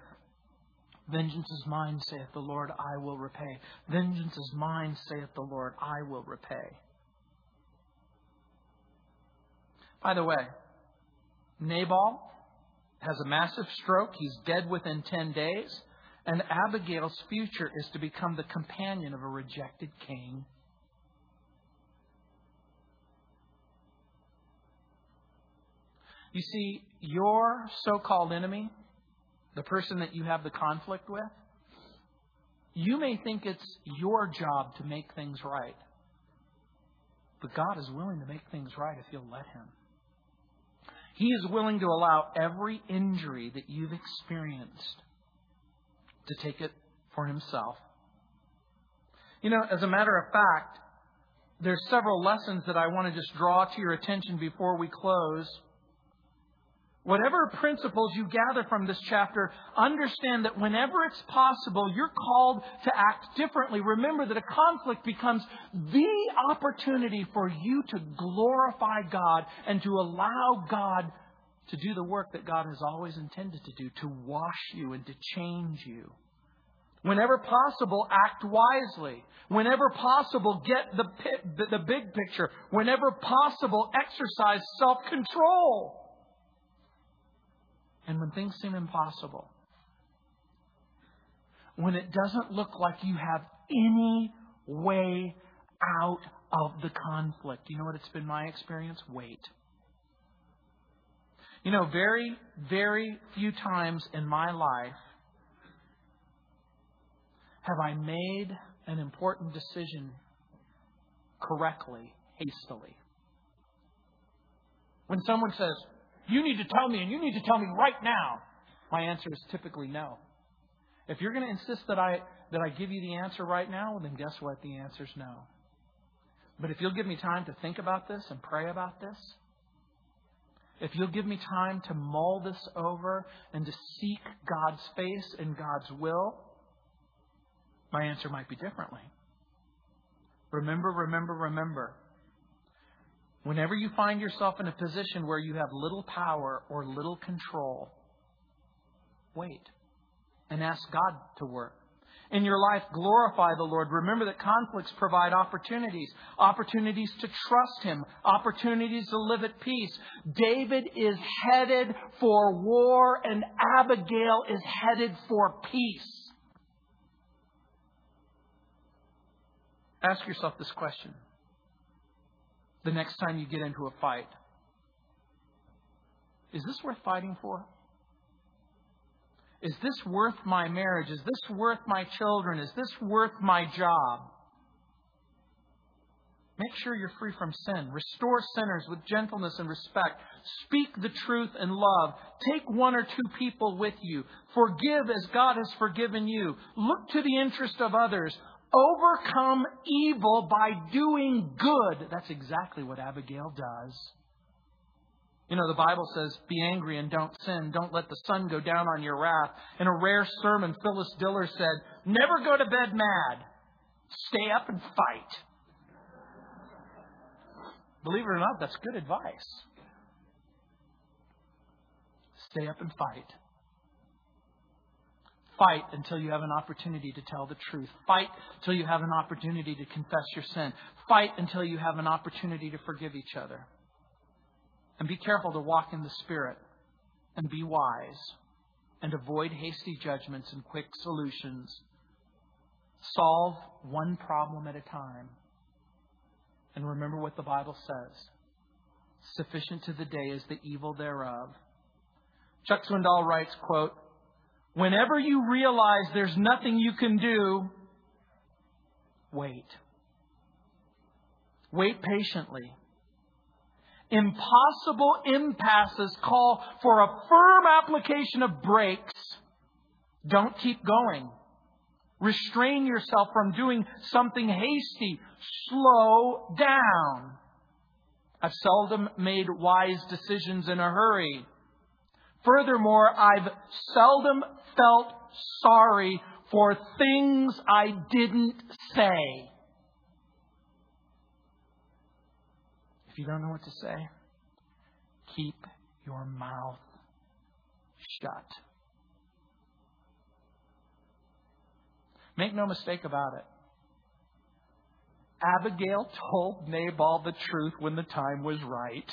Vengeance is mine, saith the Lord, I will repay. Vengeance is mine, saith the Lord, I will repay. By the way, Nabal has a massive stroke. He's dead within 10 days. And Abigail's future is to become the companion of a rejected king. You see, your so called enemy, the person that you have the conflict with, you may think it's your job to make things right. But God is willing to make things right if you'll let Him. He is willing to allow every injury that you've experienced to take it for himself. You know, as a matter of fact, there's several lessons that I want to just draw to your attention before we close. Whatever principles you gather from this chapter, understand that whenever it's possible, you're called to act differently. Remember that a conflict becomes the opportunity for you to glorify God and to allow God to do the work that God has always intended to do, to wash you and to change you. Whenever possible, act wisely. Whenever possible, get the, the, the big picture. Whenever possible, exercise self control. And when things seem impossible, when it doesn't look like you have any way out of the conflict, you know what it's been my experience? Wait. You know, very, very few times in my life have I made an important decision correctly, hastily. When someone says, You need to tell me, and you need to tell me right now, my answer is typically no. If you're going to insist that I, that I give you the answer right now, then guess what? The answer is no. But if you'll give me time to think about this and pray about this, if you'll give me time to mull this over and to seek God's face and God's will, my answer might be differently. Remember, remember, remember. Whenever you find yourself in a position where you have little power or little control, wait and ask God to work in your life, glorify the Lord. Remember that conflicts provide opportunities, opportunities to trust Him, opportunities to live at peace. David is headed for war, and Abigail is headed for peace. Ask yourself this question the next time you get into a fight Is this worth fighting for? Is this worth my marriage? Is this worth my children? Is this worth my job? Make sure you're free from sin. Restore sinners with gentleness and respect. Speak the truth in love. Take one or two people with you. Forgive as God has forgiven you. Look to the interest of others. Overcome evil by doing good. That's exactly what Abigail does. You know, the Bible says, be angry and don't sin. Don't let the sun go down on your wrath. In a rare sermon, Phyllis Diller said, never go to bed mad. Stay up and fight. Believe it or not, that's good advice. Stay up and fight. Fight until you have an opportunity to tell the truth. Fight until you have an opportunity to confess your sin. Fight until you have an opportunity to forgive each other. And be careful to walk in the Spirit and be wise and avoid hasty judgments and quick solutions. Solve one problem at a time and remember what the Bible says. Sufficient to the day is the evil thereof. Chuck Swindoll writes, quote, Whenever you realize there's nothing you can do, wait. Wait patiently. Impossible impasses call for a firm application of brakes. Don't keep going. Restrain yourself from doing something hasty. Slow down. I've seldom made wise decisions in a hurry. Furthermore, I've seldom felt sorry for things I didn't say. If you don't know what to say, keep your mouth shut. Make no mistake about it. Abigail told Nabal the truth when the time was right.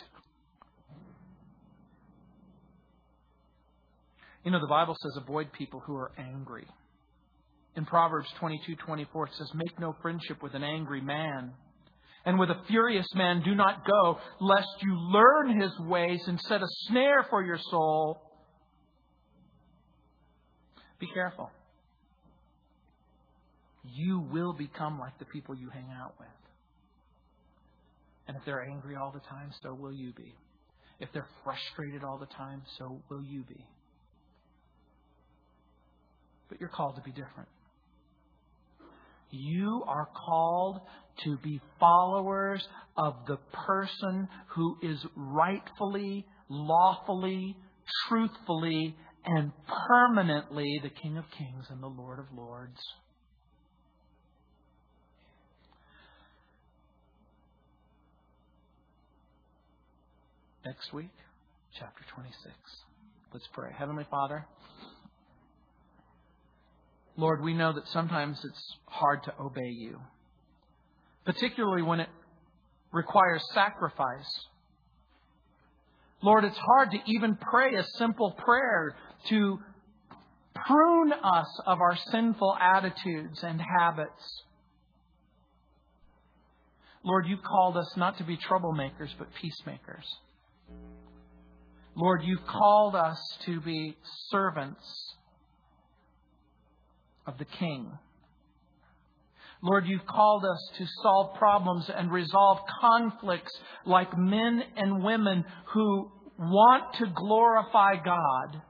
You know, the Bible says avoid people who are angry. In Proverbs 22:24 it says, "Make no friendship with an angry man, and with a furious man do not go, lest you learn his ways and set a snare for your soul." Be careful you will become like the people you hang out with. And if they're angry all the time, so will you be. If they're frustrated all the time, so will you be. But you're called to be different. You are called to be followers of the person who is rightfully, lawfully, truthfully, and permanently the King of Kings and the Lord of Lords. next week, chapter 26. Let's pray. Heavenly Father, Lord, we know that sometimes it's hard to obey you, particularly when it requires sacrifice. Lord, it's hard to even pray a simple prayer to prune us of our sinful attitudes and habits. Lord, you called us not to be troublemakers, but peacemakers. Lord, you've called us to be servants of the King. Lord, you've called us to solve problems and resolve conflicts like men and women who want to glorify God.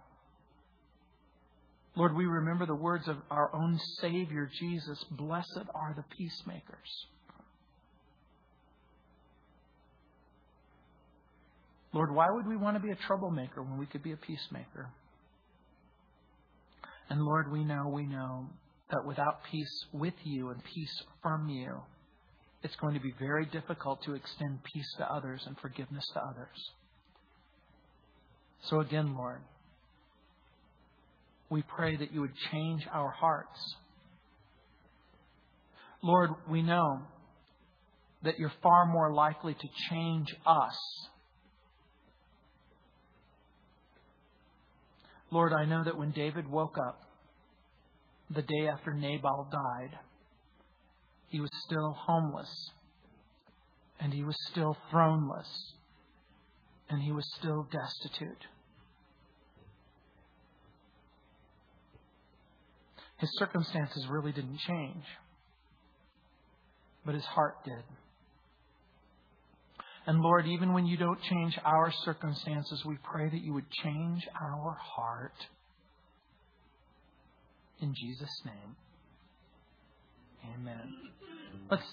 Lord, we remember the words of our own Savior, Jesus Blessed are the peacemakers. Lord, why would we want to be a troublemaker when we could be a peacemaker? And Lord, we know, we know that without peace with you and peace from you, it's going to be very difficult to extend peace to others and forgiveness to others. So again, Lord, we pray that you would change our hearts. Lord, we know that you're far more likely to change us Lord, I know that when David woke up the day after Nabal died, he was still homeless, and he was still throneless, and he was still destitute. His circumstances really didn't change, but his heart did. And Lord, even when you don't change our circumstances, we pray that you would change our heart. In Jesus' name, amen. Let's